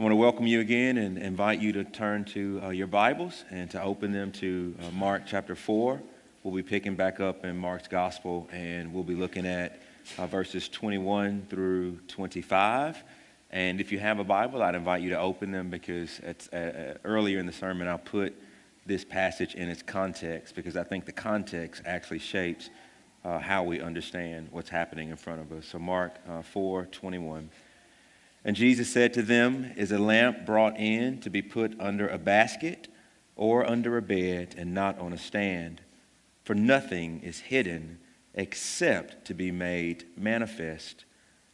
I want to welcome you again and invite you to turn to uh, your Bibles and to open them to uh, Mark chapter 4. We'll be picking back up in Mark's Gospel and we'll be looking at uh, verses 21 through 25. And if you have a Bible, I'd invite you to open them because uh, uh, earlier in the sermon I put this passage in its context because I think the context actually shapes uh, how we understand what's happening in front of us. So, Mark 4 21. And Jesus said to them, Is a lamp brought in to be put under a basket or under a bed and not on a stand? For nothing is hidden except to be made manifest,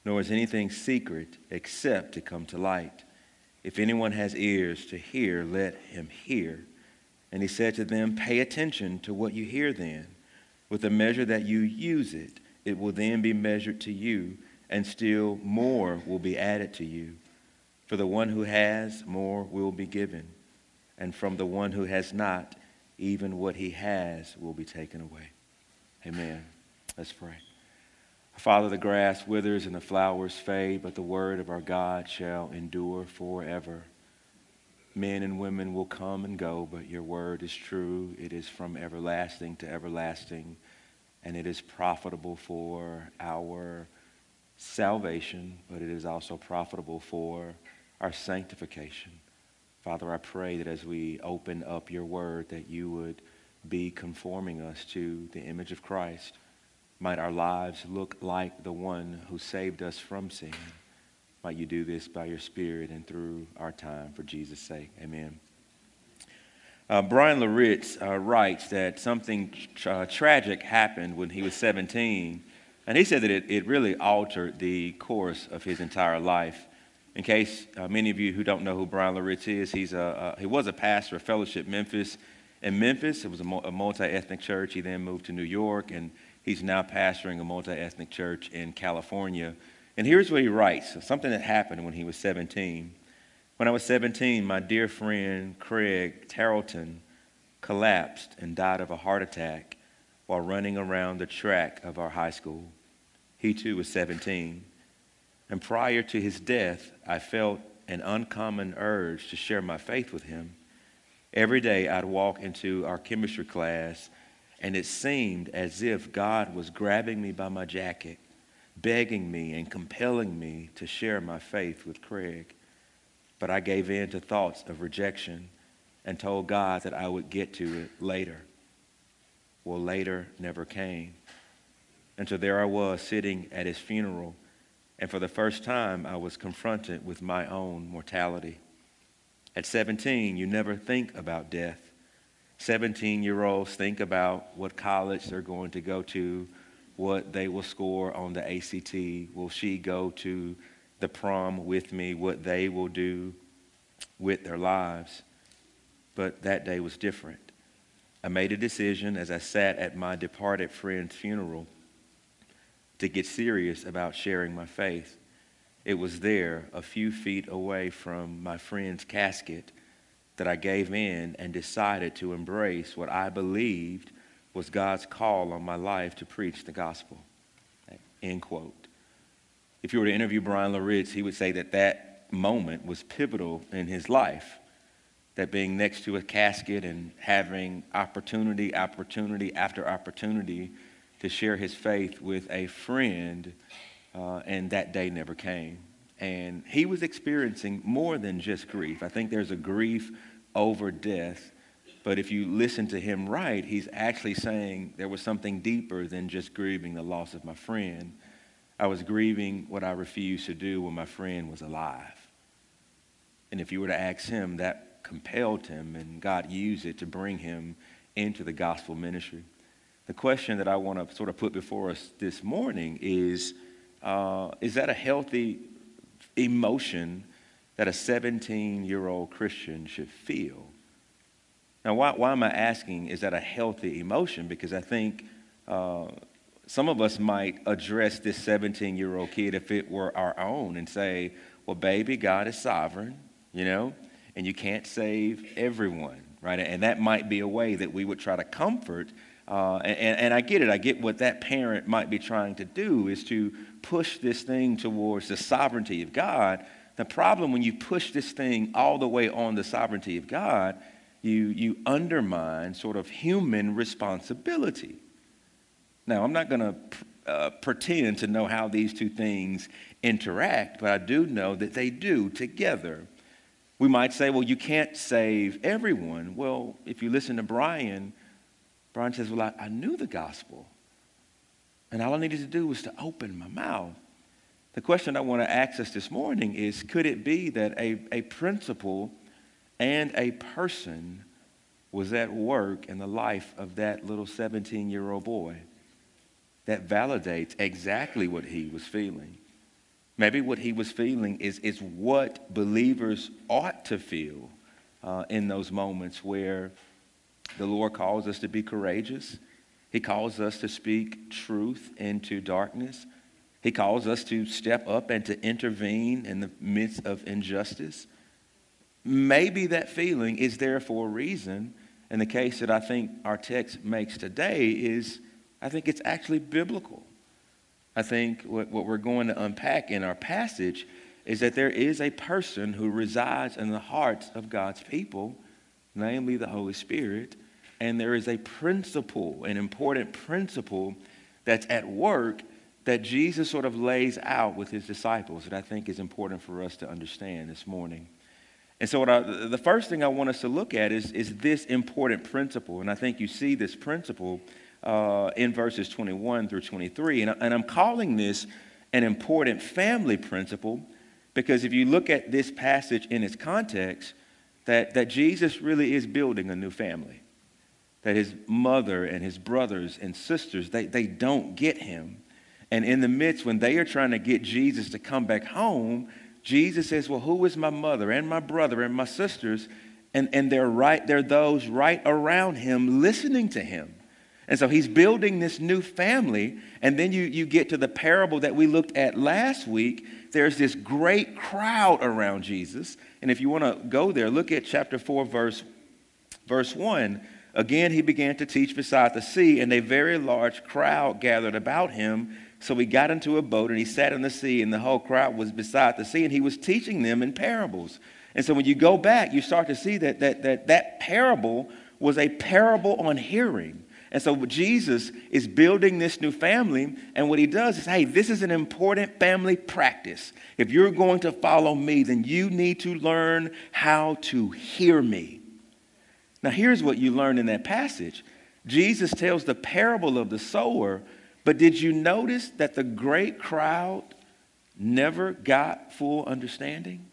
nor is anything secret except to come to light. If anyone has ears to hear, let him hear. And he said to them, Pay attention to what you hear then. With the measure that you use it, it will then be measured to you and still more will be added to you. For the one who has, more will be given, and from the one who has not, even what he has will be taken away. Amen. Let's pray. Father, the grass withers and the flowers fade, but the word of our God shall endure forever. Men and women will come and go, but your word is true. It is from everlasting to everlasting, and it is profitable for our salvation, but it is also profitable for our sanctification. Father, I pray that as we open up your word, that you would be conforming us to the image of Christ. Might our lives look like the one who saved us from sin. Might you do this by your Spirit and through our time for Jesus' sake. Amen. Uh, Bryan Loritts uh, writes that something uh, tragic happened when he was 17 and he said that it, it really altered the course of his entire life. In case uh, many of you who don't know who Bryan Loritts is, he's a, uh, he was a pastor of Fellowship Memphis. In Memphis, it was a, a multi ethnic church. He then moved to New York, and he's now pastoring a multi ethnic church in California. And here's what he writes something that happened when he was 17. When I was 17, my dear friend Craig Tarleton collapsed and died of a heart attack while running around the track of our high school. He too was 17. And prior to his death, I felt an uncommon urge to share my faith with him. Every day I'd walk into our chemistry class, and it seemed as if God was grabbing me by my jacket, begging me and compelling me to share my faith with Craig. But I gave in to thoughts of rejection and told God that I would get to it later. Well, later never came. And so there I was sitting at his funeral, and for the first time I was confronted with my own mortality. At 17, you never think about death. 17 year olds think about what college they're going to go to, what they will score on the ACT. Will she go to the prom with me? What they will do with their lives. But that day was different. I made a decision as I sat at my departed friend's funeral to get serious about sharing my faith. It was there, a few feet away from my friend's casket, that I gave in and decided to embrace what I believed was God's call on my life to preach the gospel. End quote. If you were to interview Bryan Loritts, he would say that that moment was pivotal in his life. That being next to a casket and having opportunity, opportunity after opportunity to share his faith with a friend, uh, and that day never came. And he was experiencing more than just grief. I think there's a grief over death, but if you listen to him right, he's actually saying there was something deeper than just grieving the loss of my friend. I was grieving what I refused to do when my friend was alive. And if you were to ask him, that compelled him, and God used it to bring him into the gospel ministry the question that I want to sort of put before us this morning is uh, Is that a healthy emotion that a 17 year old Christian should feel? Now, why, why am I asking, is that a healthy emotion? Because I think uh, some of us might address this 17 year old kid if it were our own and say, well, baby, God is sovereign, you know, and you can't save everyone, right? And that might be a way that we would try to comfort uh, and, and I get it. I get what that parent might be trying to do is to push this thing towards the sovereignty of God. The problem when you push this thing all the way on the sovereignty of God, you, you undermine sort of human responsibility. Now, I'm not going to uh, pretend to know how these two things interact, but I do know that they do together. We might say, well, you can't save everyone. Well, if you listen to Bryan, Bryan says, well, I, I knew the gospel. And all I needed to do was to open my mouth. The question I want to ask us this morning is could it be that a, a principle and a person was at work in the life of that little 17 year old boy that validates exactly what he was feeling? Maybe what he was feeling is, is what believers ought to feel uh, in those moments where the Lord calls us to be courageous. He calls us to speak truth into darkness. He calls us to step up and to intervene in the midst of injustice. Maybe that feeling is there for a reason. And the case that I think our text makes today is I think it's actually biblical. I think what, what we're going to unpack in our passage is that there is a person who resides in the hearts of God's people, namely the Holy Spirit, and there is a principle, an important principle that's at work that Jesus sort of lays out with his disciples that I think is important for us to understand this morning. And so, I, the first thing I want us to look at is, is this important principle. And I think you see this principle uh, in verses 21 through 23. And, and I'm calling this an important family principle because if you look at this passage in its context, that, that Jesus really is building a new family. That his mother and his brothers and sisters, they, they don't get him. And in the midst, when they are trying to get Jesus to come back home, Jesus says, Well, who is my mother and my brother and my sisters? And, and they're right, they're those right around him listening to him. And so he's building this new family. And then you, you get to the parable that we looked at last week. There's this great crowd around Jesus. And if you want to go there, look at chapter 4, verse, verse 1. Again, he began to teach beside the sea, and a very large crowd gathered about him. So he got into a boat and he sat in the sea, and the whole crowd was beside the sea, and he was teaching them in parables. And so when you go back, you start to see that that, that, that parable was a parable on hearing. And so Jesus is building this new family, and what he does is, hey, this is an important family practice. If you're going to follow me, then you need to learn how to hear me. Now, here's what you learn in that passage Jesus tells the parable of the sower, but did you notice that the great crowd never got full understanding?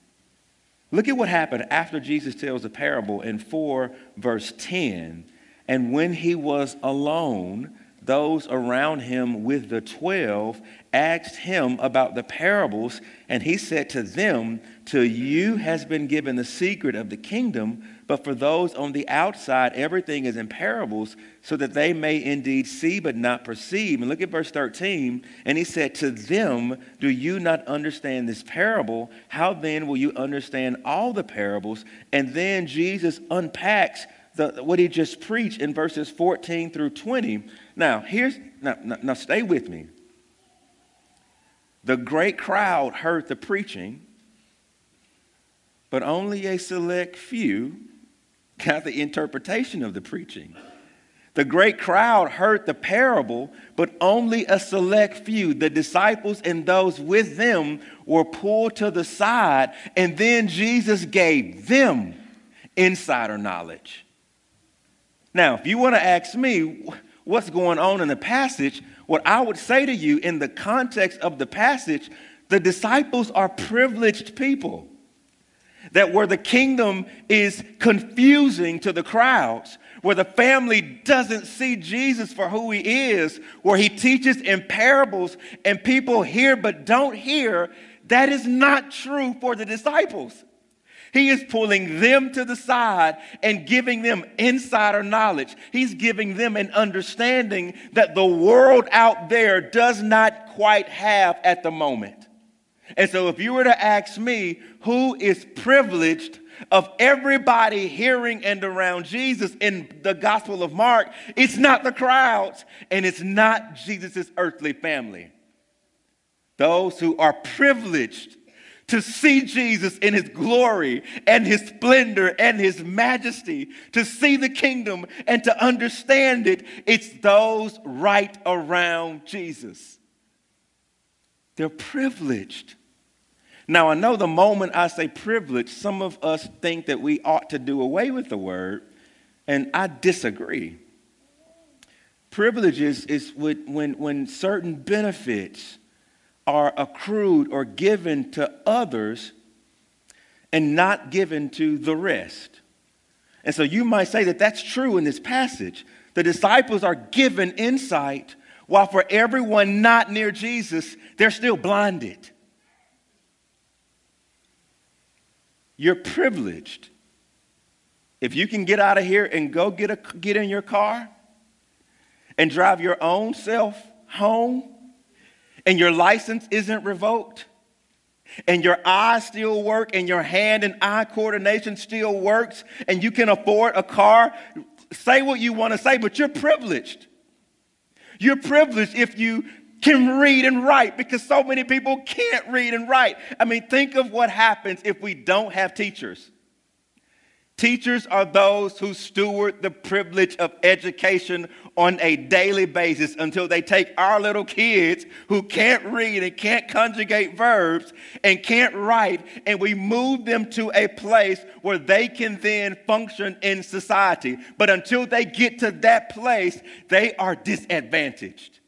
Look at what happened after Jesus tells the parable in 4 verse 10. And when he was alone, those around him with the twelve asked him about the parables, and he said to them, To you has been given the secret of the kingdom, but for those on the outside, everything is in parables, so that they may indeed see but not perceive. And look at verse 13. And he said, To them, Do you not understand this parable? How then will you understand all the parables? And then Jesus unpacks the, what he just preached in verses 14 through 20. Now, here's, now, now, now stay with me. The great crowd heard the preaching, but only a select few got the interpretation of the preaching. The great crowd heard the parable, but only a select few, the disciples and those with them, were pulled to the side, and then Jesus gave them insider knowledge. Now, if you want to ask me what's going on in the passage, what I would say to you in the context of the passage, the disciples are privileged people. That where the kingdom is confusing to the crowds, where the family doesn't see Jesus for who he is, where he teaches in parables and people hear but don't hear, that is not true for the disciples. He is pulling them to the side and giving them insider knowledge. He's giving them an understanding that the world out there does not quite have at the moment. And so, if you were to ask me who is privileged of everybody hearing and around Jesus in the Gospel of Mark, it's not the crowds and it's not Jesus' earthly family. Those who are privileged to see Jesus in his glory and his splendor and his majesty, to see the kingdom and to understand it, it's those right around Jesus. They're privileged. Now, I know the moment I say privilege, some of us think that we ought to do away with the word, and I disagree. Privileges is when, when certain benefits are accrued or given to others and not given to the rest. And so you might say that that's true in this passage. The disciples are given insight, while for everyone not near Jesus, they're still blinded. You're privileged. If you can get out of here and go get, a, get in your car and drive your own self home, and your license isn't revoked, and your eyes still work, and your hand and eye coordination still works, and you can afford a car, say what you want to say, but you're privileged. You're privileged if you can read and write because so many people can't read and write. I mean, think of what happens if we don't have teachers. Teachers are those who steward the privilege of education on a daily basis until they take our little kids who can't read and can't conjugate verbs and can't write, and we move them to a place where they can then function in society. But until they get to that place, they are disadvantaged.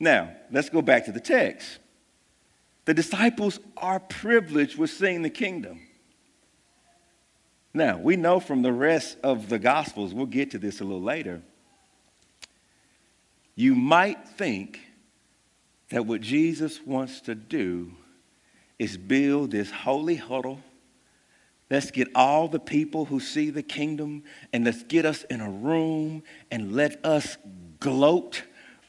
Now, let's go back to the text. The disciples are privileged with seeing the kingdom. Now, we know from the rest of the Gospels, we'll get to this a little later. You might think that what Jesus wants to do is build this holy huddle. Let's get all the people who see the kingdom and let's get us in a room and let us gloat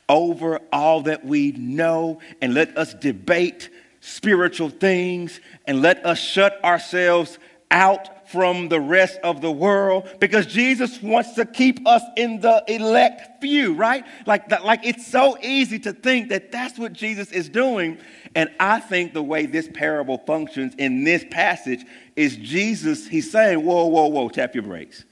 over all that we know and let us debate spiritual things and let us shut ourselves out from the rest of the world because Jesus wants to keep us in the elect few, right? Like that, like it's so easy to think that that's what Jesus is doing. And I think the way this parable functions in this passage is Jesus, he's saying, whoa, whoa, whoa, tap your brakes.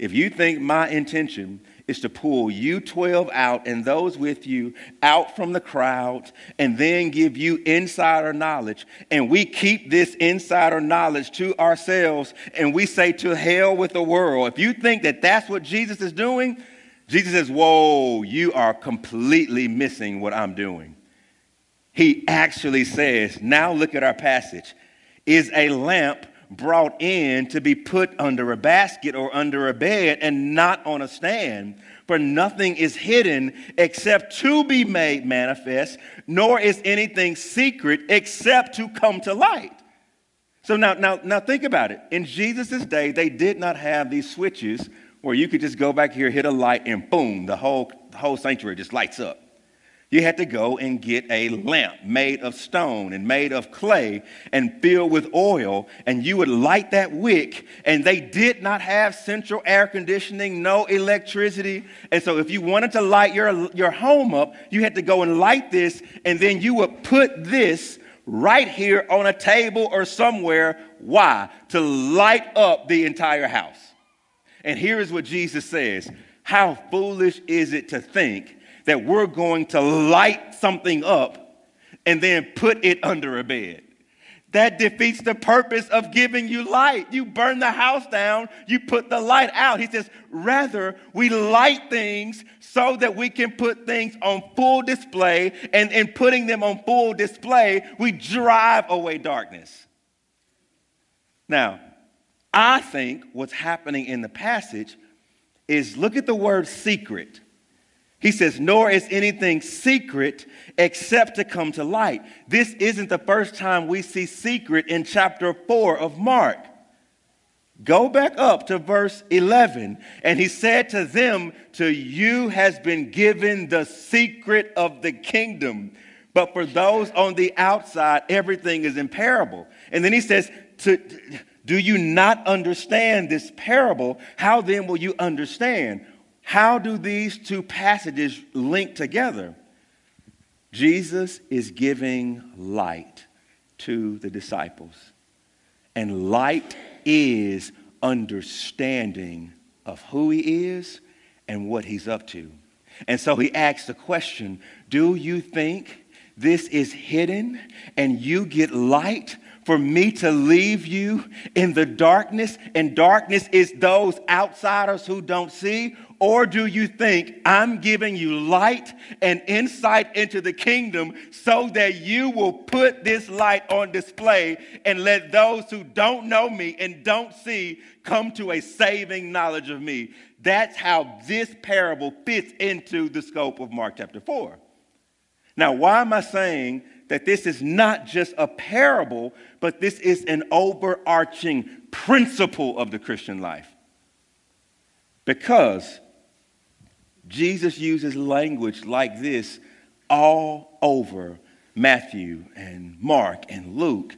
If you think my intention is to pull you 12 out and those with you out from the crowd and then give you insider knowledge. And we keep this insider knowledge to ourselves and we say to hell with the world. If you think that that's what Jesus is doing, Jesus says, Whoa, you are completely missing what I'm doing. He actually says, Now look at our passage. Is a lamp brought in to be put under a basket or under a bed and not on a stand. For nothing is hidden except to be made manifest, nor is anything secret except to come to light. So now, now, now think about it. In Jesus' day, they did not have these switches where you could just go back here, hit a light, and boom, the whole, the whole sanctuary just lights up you had to go and get a lamp made of stone and made of clay and filled with oil, and you would light that wick. And they did not have central air conditioning, no electricity. And so, if you wanted to light your, your home up, you had to go and light this, and then you would put this right here on a table or somewhere. Why? To light up the entire house. And here is what Jesus says How foolish is it to think that we're going to light something up and then put it under a bed. That defeats the purpose of giving you light. You burn the house down, you put the light out. He says, rather, we light things so that we can put things on full display, and in putting them on full display, we drive away darkness. Now, I think what's happening in the passage is look at the word secret. He says, nor is anything secret except to come to light. This isn't the first time we see secret in chapter 4 of Mark. Go back up to verse 11. And he said to them, To you has been given the secret of the kingdom. But for those on the outside, everything is in parable. And then he says, to, Do you not understand this parable? How then will you understand? How do these two passages link together? Jesus is giving light to the disciples. And light is understanding of who he is and what he's up to. And so he asks the question Do you think this is hidden and you get light for me to leave you in the darkness, and darkness is those outsiders who don't see? Or do you think I'm giving you light and insight into the kingdom so that you will put this light on display and let those who don't know me and don't see come to a saving knowledge of me? That's how this parable fits into the scope of Mark chapter 4. Now, why am I saying that this is not just a parable, but this is an overarching principle of the Christian life? Because Jesus uses language like this all over Matthew and Mark and Luke.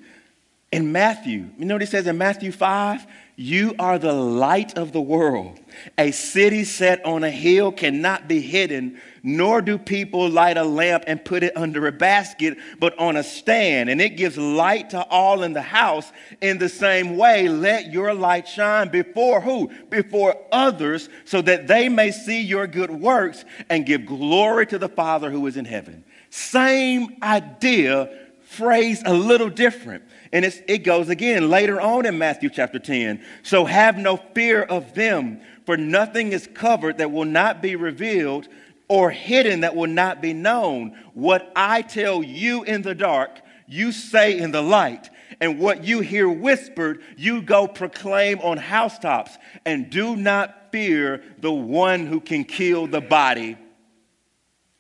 In Matthew, you know what he says in Matthew 5? You are the light of the world. A city set on a hill cannot be hidden, nor do people light a lamp and put it under a basket, but on a stand, and it gives light to all in the house. In the same way, let your light shine before who? Before others, so that they may see your good works and give glory to the Father who is in heaven. Same idea, phrase a little different. And it goes again later on in Matthew chapter 10. So have no fear of them, for nothing is covered that will not be revealed or hidden that will not be known. What I tell you in the dark, you say in the light. And what you hear whispered, you go proclaim on housetops. And do not fear the one who can kill the body,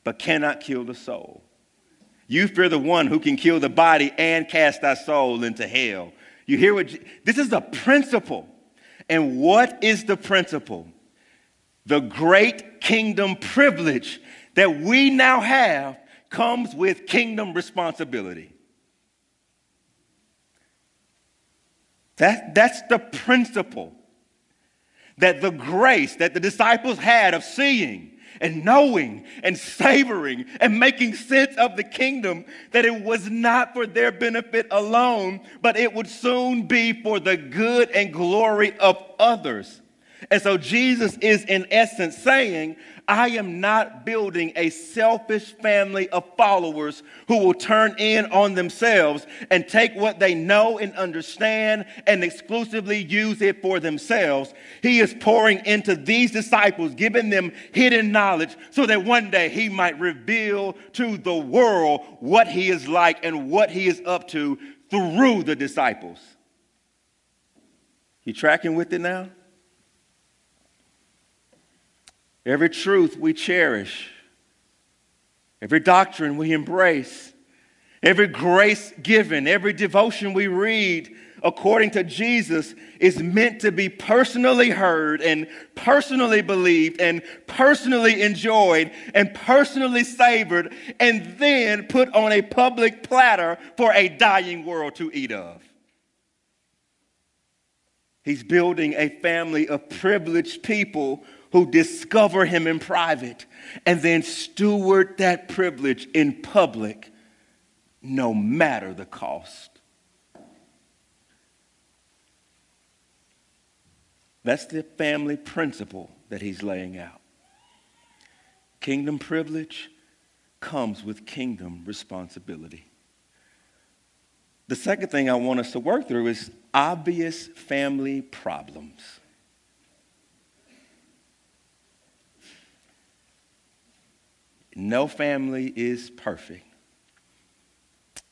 but cannot kill the soul. You fear the one who can kill the body and cast thy soul into hell. You hear what? This is a principle. And what is the principle? The great kingdom privilege that we now have comes with kingdom responsibility. That, that's the principle that the grace that the disciples had of seeing and knowing and savoring and making sense of the kingdom that it was not for their benefit alone, but it would soon be for the good and glory of others. And so Jesus is, in essence, saying, I am not building a selfish family of followers who will turn in on themselves and take what they know and understand and exclusively use it for themselves. He is pouring into these disciples, giving them hidden knowledge so that one day he might reveal to the world what he is like and what he is up to through the disciples. You tracking with it now? Every truth we cherish, every doctrine we embrace, every grace given, every devotion we read according to Jesus is meant to be personally heard and personally believed and personally enjoyed and personally savored and then put on a public platter for a dying world to eat of. He's building a family of privileged people who discover him in private and then steward that privilege in public, no matter the cost. That's the family principle that he's laying out. Kingdom privilege comes with kingdom responsibility. The second thing I want us to work through is obvious family problems. No family is perfect.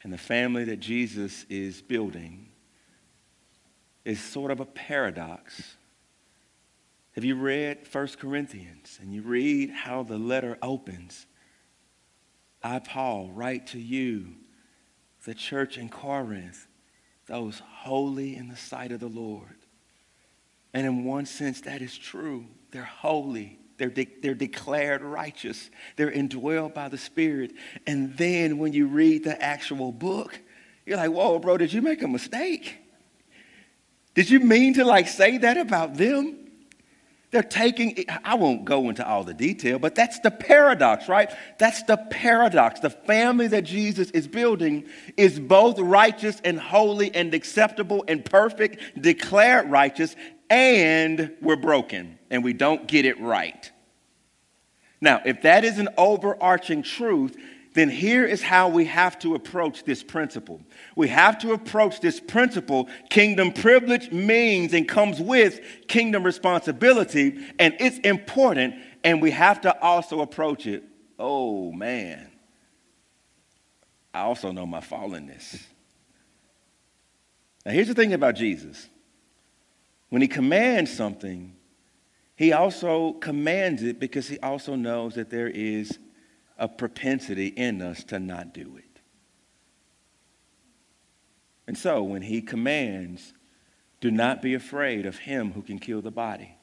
And the family that Jesus is building is sort of a paradox. Have you read 1 Corinthians and you read how the letter opens? I, Paul, write to you, the church in Corinth, those holy in the sight of the Lord. And in one sense, that is true. They're holy. They're, de- they're declared righteous. They're indwelled by the Spirit. And then when you read the actual book, you're like, whoa, bro, did you make a mistake? Did you mean to like say that about them? They're taking, I won't go into all the detail, but that's the paradox, right? That's the paradox. The family that Jesus is building is both righteous and holy and acceptable and perfect, declared righteous, and we're broken and we don't get it right. Now, if that is an overarching truth, then here is how we have to approach this principle. We have to approach this principle. Kingdom privilege means and comes with kingdom responsibility, and it's important, and we have to also approach it. Oh, man. I also know my fallenness. Now, here's the thing about Jesus when he commands something, he also commands it because he also knows that there is a propensity in us to not do it. And so when he commands, do not be afraid of him who can kill the body.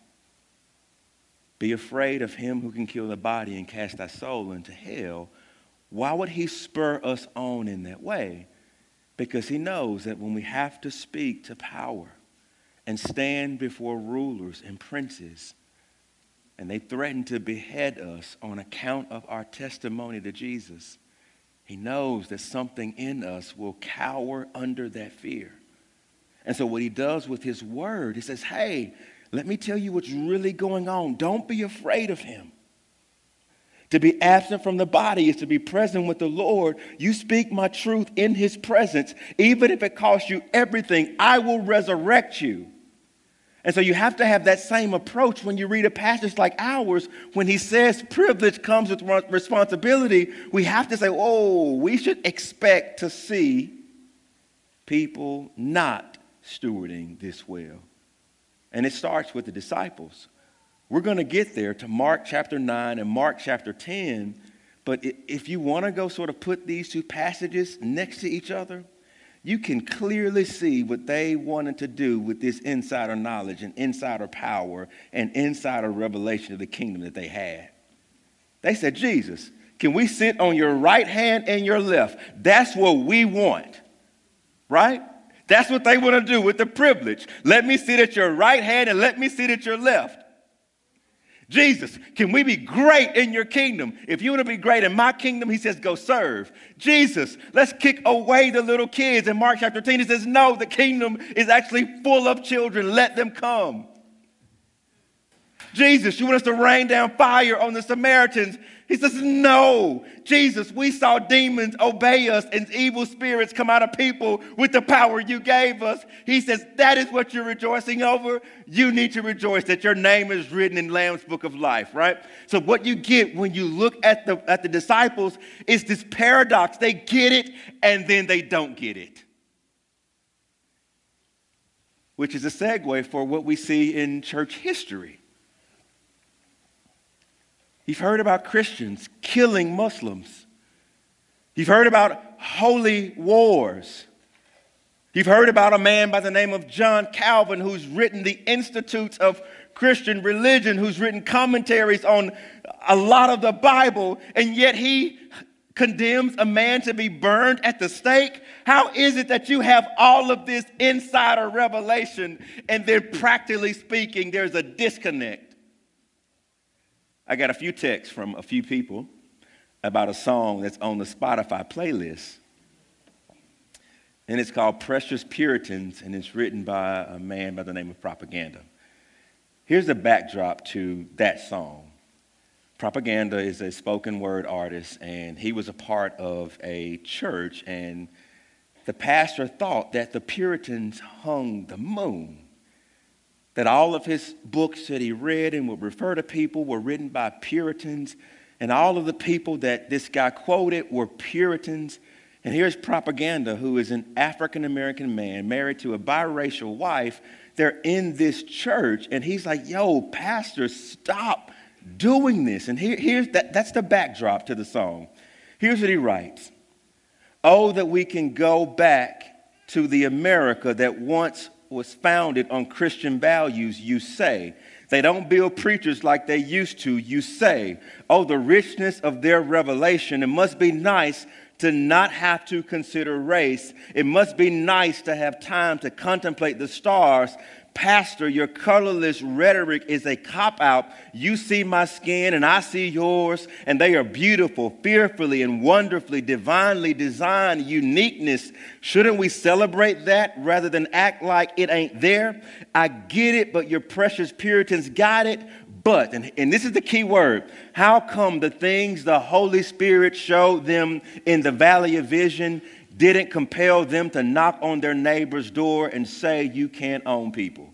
Be afraid of him who can kill the body and cast thy soul into hell. Why would he spur us on in that way? Because he knows that when we have to speak to power and stand before rulers and princes, and they threaten to behead us on account of our testimony to Jesus, he knows that something in us will cower under that fear. And so, what he does with his word, he says, Hey, let me tell you what's really going on. Don't be afraid of him. To be absent from the body is to be present with the Lord. You speak my truth in his presence. Even if it costs you everything, I will resurrect you. And so you have to have that same approach when you read a passage like ours. When he says privilege comes with responsibility, we have to say, oh, we should expect to see people not stewarding this well. And it starts with the disciples. We're going to get there to Mark chapter 9 and Mark chapter 10. But if you want to go sort of put these two passages next to each other, you can clearly see what they wanted to do with this insider knowledge and insider power and insider revelation of the kingdom that they had. They said, Jesus, can we sit on your right hand and your left? That's what we want, right? That's what they want to do with the privilege. Let me sit at your right hand and let me sit at your left. Jesus, can we be great in your kingdom? If you want to be great in my kingdom, he says, go serve. Jesus, let's kick away the little kids. In Mark chapter 10, he says, no, the kingdom is actually full of children. Let them come. Jesus, you want us to rain down fire on the Samaritans? He says, No, Jesus, we saw demons obey us and evil spirits come out of people with the power you gave us. He says, That is what you're rejoicing over. You need to rejoice that your name is written in Lamb's book of life, right? So, what you get when you look at the, at the disciples is this paradox. They get it and then they don't get it. Which is a segue for what we see in church history. You've heard about Christians killing Muslims. You've heard about holy wars. You've heard about a man by the name of John Calvin who's written the Institutes of Christian Religion, who's written commentaries on a lot of the Bible, and yet he condemns a man to be burned at the stake? How is it that you have all of this insider revelation and then, practically speaking, there's a disconnect? I got a few texts from a few people about a song that's on the Spotify playlist. And it's called Precious Puritans, and it's written by a man by the name of Propaganda. Here's the backdrop to that song. Propaganda is a spoken word artist, and he was a part of a church, and the pastor thought that the Puritans hung the moon that all of his books that he read and would refer to people were written by Puritans, and all of the people that this guy quoted were Puritans. And here's propaganda, who is an African American man married to a biracial wife. They're in this church, and he's like, Yo, pastor, stop doing this. And here, here's that, that's the backdrop to the song. Here's what he writes Oh, that we can go back to the America that once was founded on Christian values, you say. They don't build preachers like they used to, you say. Oh, the richness of their revelation. It must be nice to not have to consider race. It must be nice to have time to contemplate the stars Pastor, your colorless rhetoric is a cop out. You see my skin and I see yours, and they are beautiful, fearfully and wonderfully, divinely designed uniqueness. Shouldn't we celebrate that rather than act like it ain't there? I get it, but your precious Puritans got it. But, and, and this is the key word, how come the things the Holy Spirit showed them in the valley of vision didn't compel them to knock on their neighbor's door and say, You can't own people.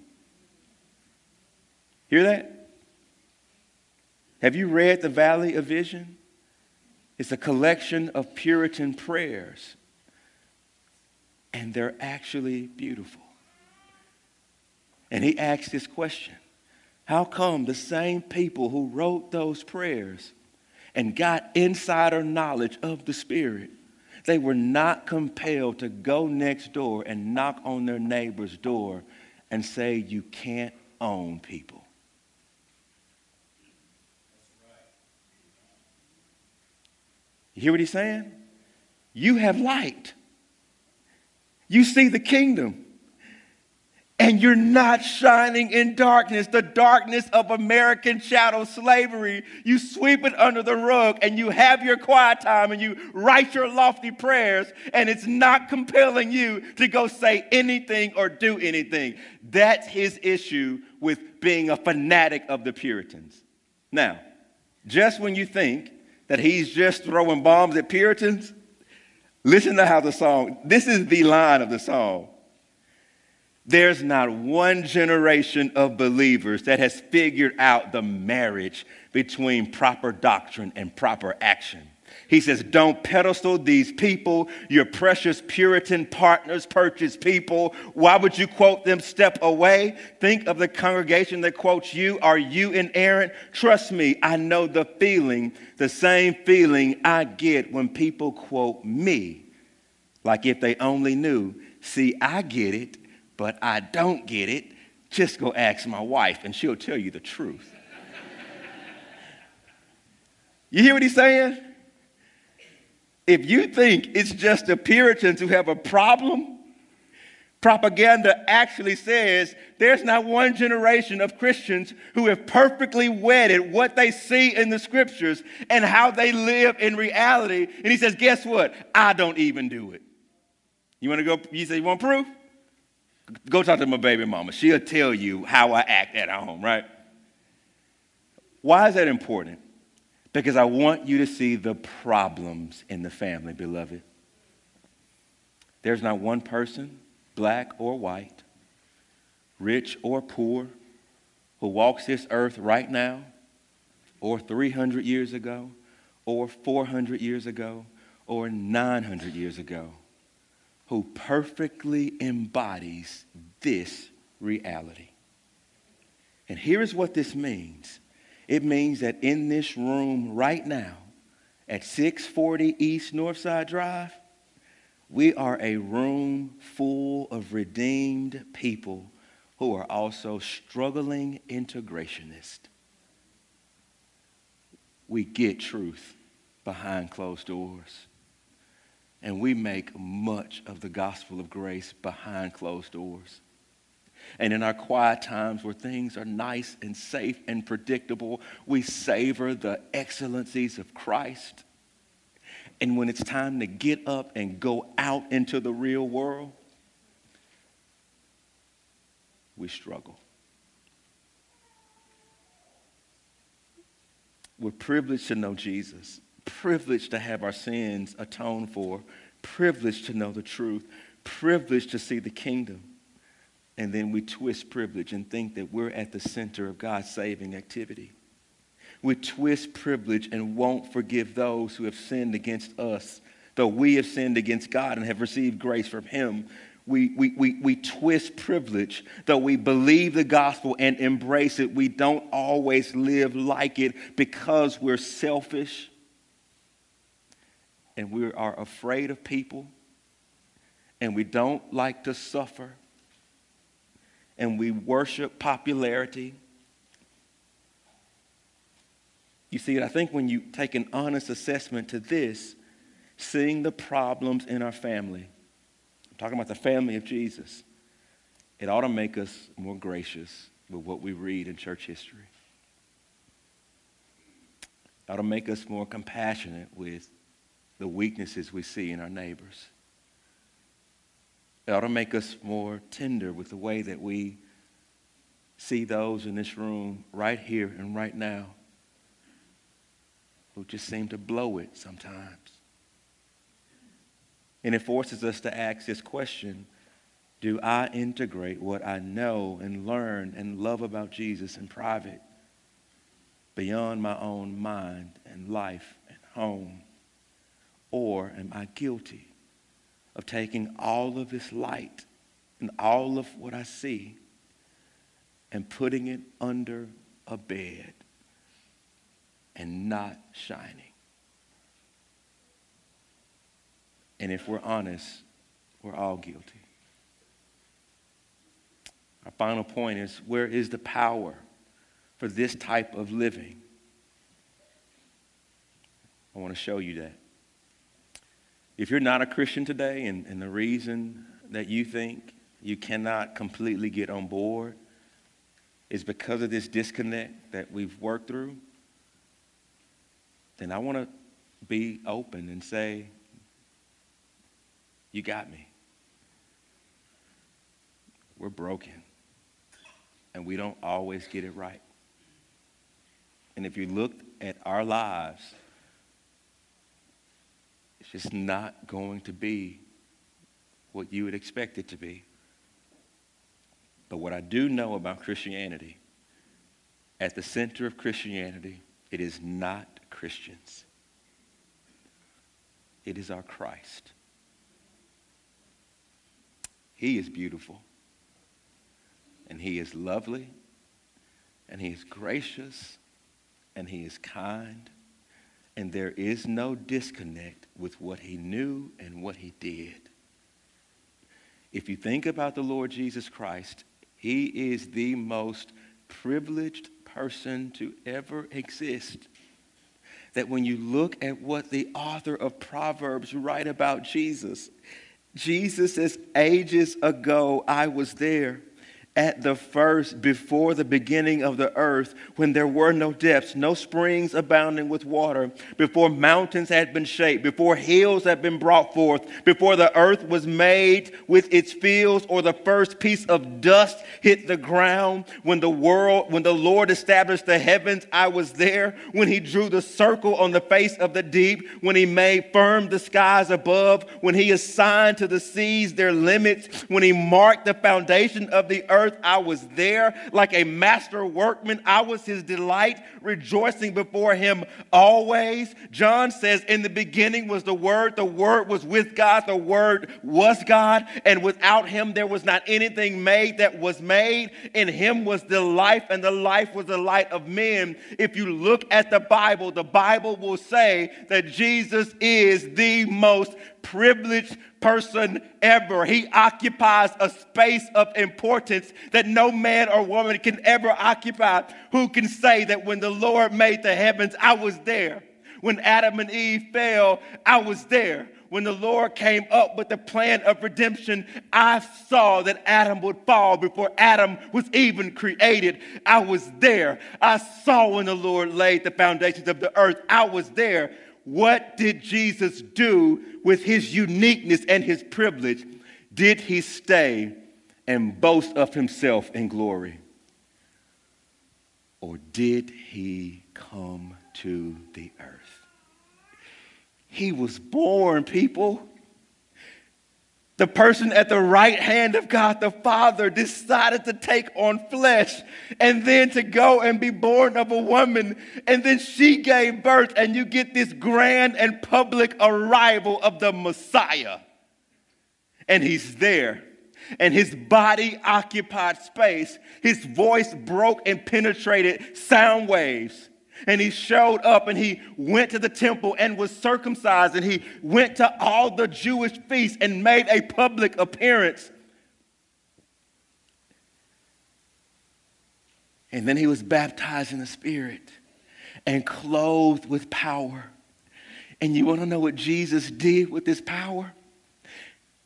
Hear that? Have you read The Valley of Vision? It's a collection of Puritan prayers, and they're actually beautiful. And he asks this question How come the same people who wrote those prayers and got insider knowledge of the Spirit they were not compelled to go next door and knock on their neighbor's door and say, You can't own people. You hear what he's saying? You have light. You see the kingdom and you're not shining in darkness, the darkness of American chattel slavery. You sweep it under the rug and you have your quiet time and you write your lofty prayers, and it's not compelling you to go say anything or do anything. That's his issue with being a fanatic of the Puritans. Now, just when you think that he's just throwing bombs at Puritans, listen to how the song, this is the line of the song. There's not one generation of believers that has figured out the marriage between proper doctrine and proper action. He says, Don't pedestal these people, your precious Puritan partners, purchased people. Why would you quote them? Step away. Think of the congregation that quotes you. Are you inerrant? Trust me, I know the feeling, the same feeling I get when people quote me. Like if they only knew. See, I get it but I don't get it, just go ask my wife and she'll tell you the truth. you hear what he's saying? If you think it's just the Puritans who have a problem, propaganda actually says there's not one generation of Christians who have perfectly wedded what they see in the scriptures and how they live in reality. And he says, Guess what? I don't even do it. You want to go? You say, You want proof? Go talk to my baby mama. She'll tell you how I act at home, right? Why is that important? Because I want you to see the problems in the family, beloved. There's not one person, black or white, rich or poor, who walks this earth right now, or 300 years ago, or 400 years ago, or 900 years ago who perfectly embodies this reality. And here is what this means it means that in this room right now at 640 East Northside Drive, we are a room full of redeemed people who are also struggling integrationists. We get truth behind closed doors and we make much of the gospel of grace behind closed doors. And in our quiet times where things are nice and safe and predictable, we savor the excellencies of Christ. And when it's time to get up and go out into the real world, we struggle. We're privileged to know Jesus privileged to have our sins atoned for, privileged to know the truth, privileged to see the kingdom. And then we twist privilege and think that we're at the center of God's saving activity. We twist privilege and won't forgive those who have sinned against us, though we have sinned against God and have received grace from Him. We, we, we, we twist privilege, though we believe the gospel and embrace it. We don't always live like it because we're selfish and we are afraid of people and we don't like to suffer and we worship popularity. You see, I think when you take an honest assessment to this, seeing the problems in our family, I'm talking about the family of Jesus, it ought to make us more gracious with what we read in church history. It ought to make us more compassionate with the weaknesses we see in our neighbors. It ought to make us more tender with the way that we see those in this room right here and right now who just seem to blow it sometimes. And it forces us to ask this question Do I integrate what I know and learn and love about Jesus in private beyond my own mind and life and home? Or am I guilty of taking all of this light and all of what I see and putting it under a bed and not shining? And if we're honest, we're all guilty. Our final point is where is the power for this type of living? I want to show you that. If you're not a Christian today, and, and the reason that you think you cannot completely get on board is because of this disconnect that we've worked through, then I want to be open and say, You got me. We're broken, and we don't always get it right. And if you look at our lives, it's just not going to be what you would expect it to be. But what I do know about Christianity, at the center of Christianity, it is not Christians. It is our Christ. He is beautiful, and He is lovely, and He is gracious, and He is kind, and there is no disconnect with what he knew and what he did. If you think about the Lord Jesus Christ, he is the most privileged person to ever exist. That when you look at what the author of Proverbs write about Jesus, Jesus says, ages ago I was there at the first, before the beginning of the earth, when there were no depths, no springs abounding with water, before mountains had been shaped, before hills had been brought forth, before the earth was made with its fields, or the first piece of dust hit the ground, when the world, when the Lord established the heavens, I was there, when he drew the circle on the face of the deep, when he made firm the skies above, when he assigned to the seas their limits, when he marked the foundation of the earth earth. I was there like a master workman. I was his delight, rejoicing before him always. John says, In the beginning was the Word, the Word was with God, the Word was God, and without him there was not anything made that was made. In him was the life, and the life was the light of men. If you look at the Bible, the Bible will say that Jesus is the most privileged person ever. He occupies a space of importance that no man or woman can ever occupy. Who can say that when the Lord made the heavens, I was there? When Adam and Eve fell, I was there. When the Lord came up with the plan of redemption, I saw that Adam would fall before Adam was even created. I was there. I saw when the Lord laid the foundations of the earth. I was there. What did Jesus do with his uniqueness and his privilege? Did he stay and boast of himself in glory? Or did he come to the earth? He was born, people. The person at the right hand of God the Father decided to take on flesh and then to go and be born of a woman. And then she gave birth, and you get this grand and public arrival of the Messiah. And he's there, and his body occupied space. His voice broke and penetrated sound waves and he showed up and he went to the temple and was circumcised and he went to all the Jewish feasts and made a public appearance. And then he was baptized in the Spirit and clothed with power. And you want to know what Jesus did with this power?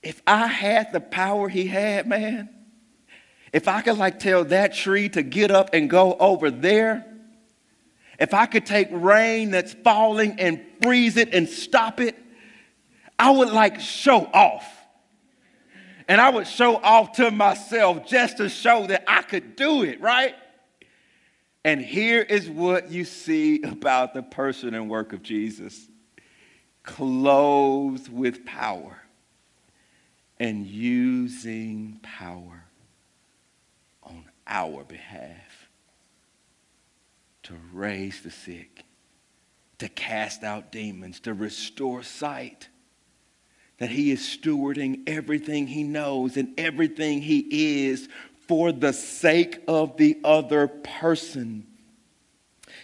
If I had the power he had, man, if I could like tell that tree to get up and go over there, if I could take rain that's falling and freeze it and stop it, I would like show off. And I would show off to myself just to show that I could do it, right? And here is what you see about the person and work of Jesus clothed with power and using power on our behalf to raise the sick, to cast out demons, to restore sight. That he is stewarding everything he knows and everything he is for the sake of the other person.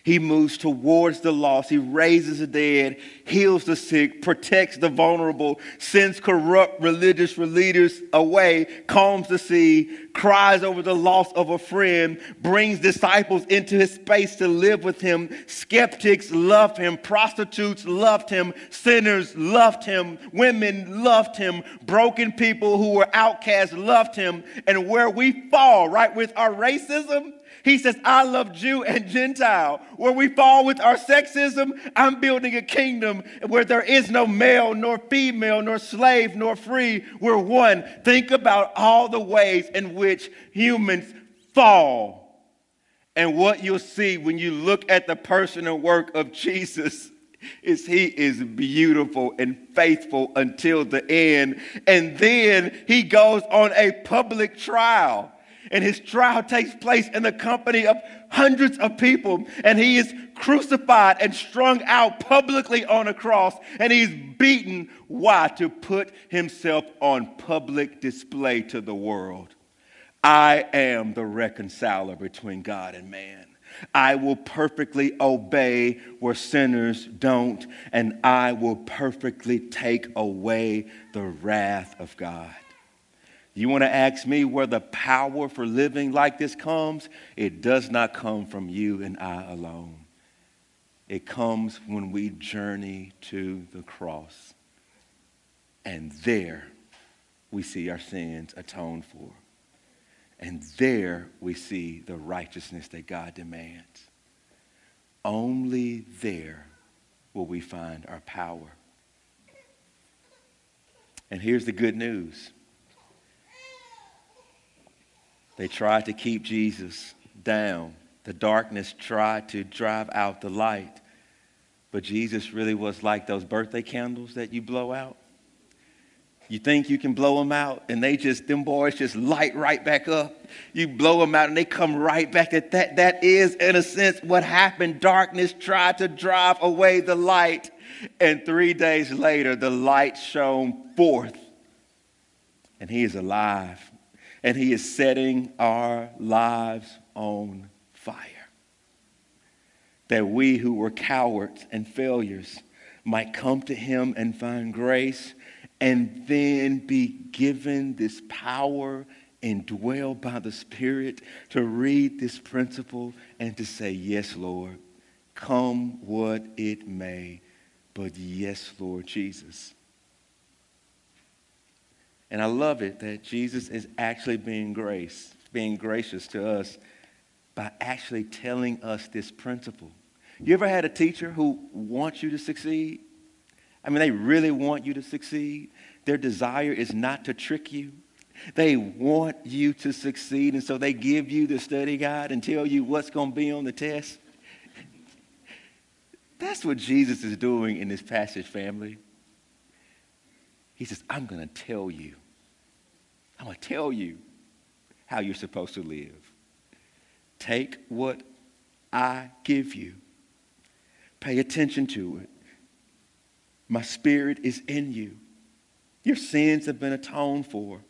He moves towards the lost. He raises the dead, heals the sick, protects the vulnerable, sends corrupt religious leaders away, calms the sea, cries over the loss of a friend, brings disciples into his space to live with him. Skeptics loved him, prostitutes loved him, sinners loved him, women loved him, broken people who were outcasts loved him. And where we fall, right, with our racism, he says, I love Jew and Gentile. Where we fall with our sexism, I'm building a kingdom where there is no male, nor female, nor slave, nor free. We're one. Think about all the ways in which humans fall. And what you'll see when you look at the person and work of Jesus is he is beautiful and faithful until the end. And then he goes on a public trial and his trial takes place in the company of hundreds of people. And he is crucified and strung out publicly on a cross. And he's beaten. Why? To put himself on public display to the world. I am the reconciler between God and man. I will perfectly obey where sinners don't, and I will perfectly take away the wrath of God. You want to ask me where the power for living like this comes? It does not come from you and I alone. It comes when we journey to the cross. And there we see our sins atoned for. And there we see the righteousness that God demands. Only there will we find our power. And here's the good news they tried to keep Jesus down. The darkness tried to drive out the light. But Jesus really was like those birthday candles that you blow out. You think you can blow them out, and they just, them boys just light right back up. You blow them out, and they come right back at that. That is, in a sense, what happened. Darkness tried to drive away the light, and three days later, the light shone forth, and he is alive and He is setting our lives on fire. That we who were cowards and failures might come to Him and find grace and then be given this power and dwell by the Spirit to read this principle and to say, Yes, Lord, come what it may, but yes, Lord Jesus. And I love it that Jesus is actually being grace, being gracious to us by actually telling us this principle. You ever had a teacher who wants you to succeed? I mean, they really want you to succeed. Their desire is not to trick you. They want you to succeed, and so they give you the study guide and tell you what's going to be on the test. That's what Jesus is doing in this passage, family. He says, I'm going to tell you. I'm going to tell you how you're supposed to live. Take what I give you, pay attention to it. My spirit is in you. Your sins have been atoned for.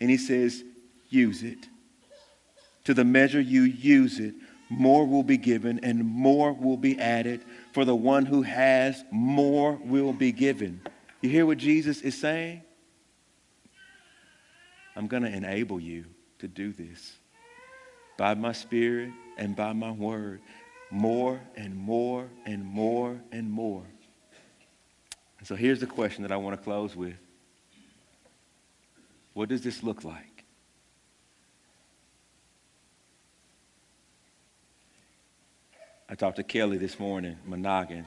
And he says, use it. To the measure you use it, more will be given and more will be added. For the one who has, more will be given. You hear what Jesus is saying? I'm going to enable you to do this by my spirit and by my word more and more and more and more. So here's the question that I want to close with What does this look like? I talked to Kelly this morning, Monaghan,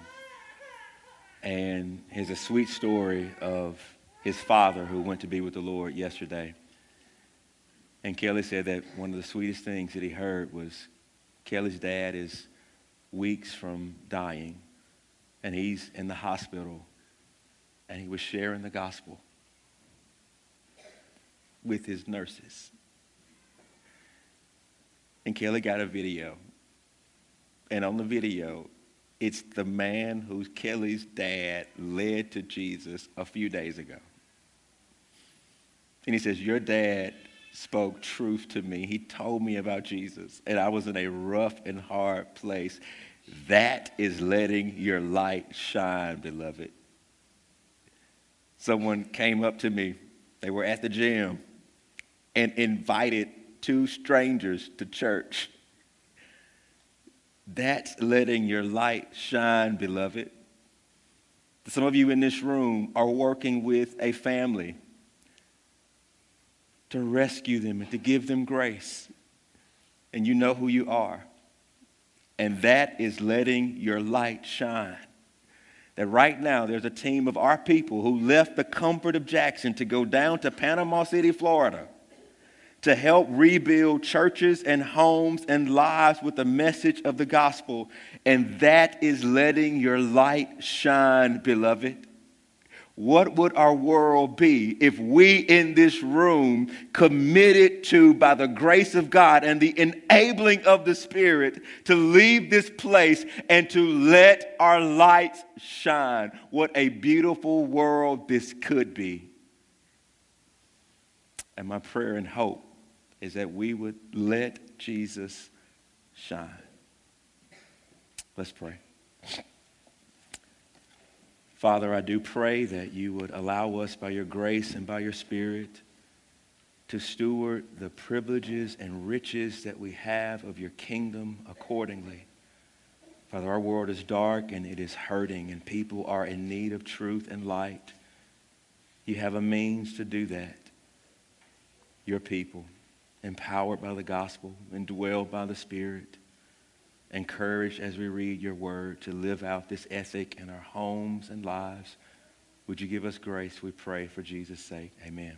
and here's a sweet story of his father who went to be with the Lord yesterday. And Kelly said that one of the sweetest things that he heard was Kelly's dad is weeks from dying, and he's in the hospital, and he was sharing the gospel with his nurses. And Kelly got a video. And on the video, it's the man who Kelly's dad led to Jesus a few days ago. And he says, Your dad spoke truth to me. He told me about Jesus, and I was in a rough and hard place. That is letting your light shine, beloved. Someone came up to me, they were at the gym, and invited two strangers to church. That's letting your light shine, beloved. Some of you in this room are working with a family to rescue them and to give them grace. And you know who you are. And that is letting your light shine. That right now there's a team of our people who left the comfort of Jackson to go down to Panama City, Florida to help rebuild churches and homes and lives with the message of the gospel. And that is letting your light shine, beloved. What would our world be if we in this room committed to, by the grace of God and the enabling of the Spirit, to leave this place and to let our lights shine? What a beautiful world this could be. And my prayer and hope is that we would let Jesus shine. Let's pray. Father, I do pray that you would allow us by your grace and by your Spirit to steward the privileges and riches that we have of your kingdom accordingly. Father, our world is dark and it is hurting, and people are in need of truth and light. You have a means to do that. Your people, empowered by the gospel, indwelled by the Spirit encouraged as we read your word to live out this ethic in our homes and lives. Would you give us grace, we pray, for Jesus' sake? Amen.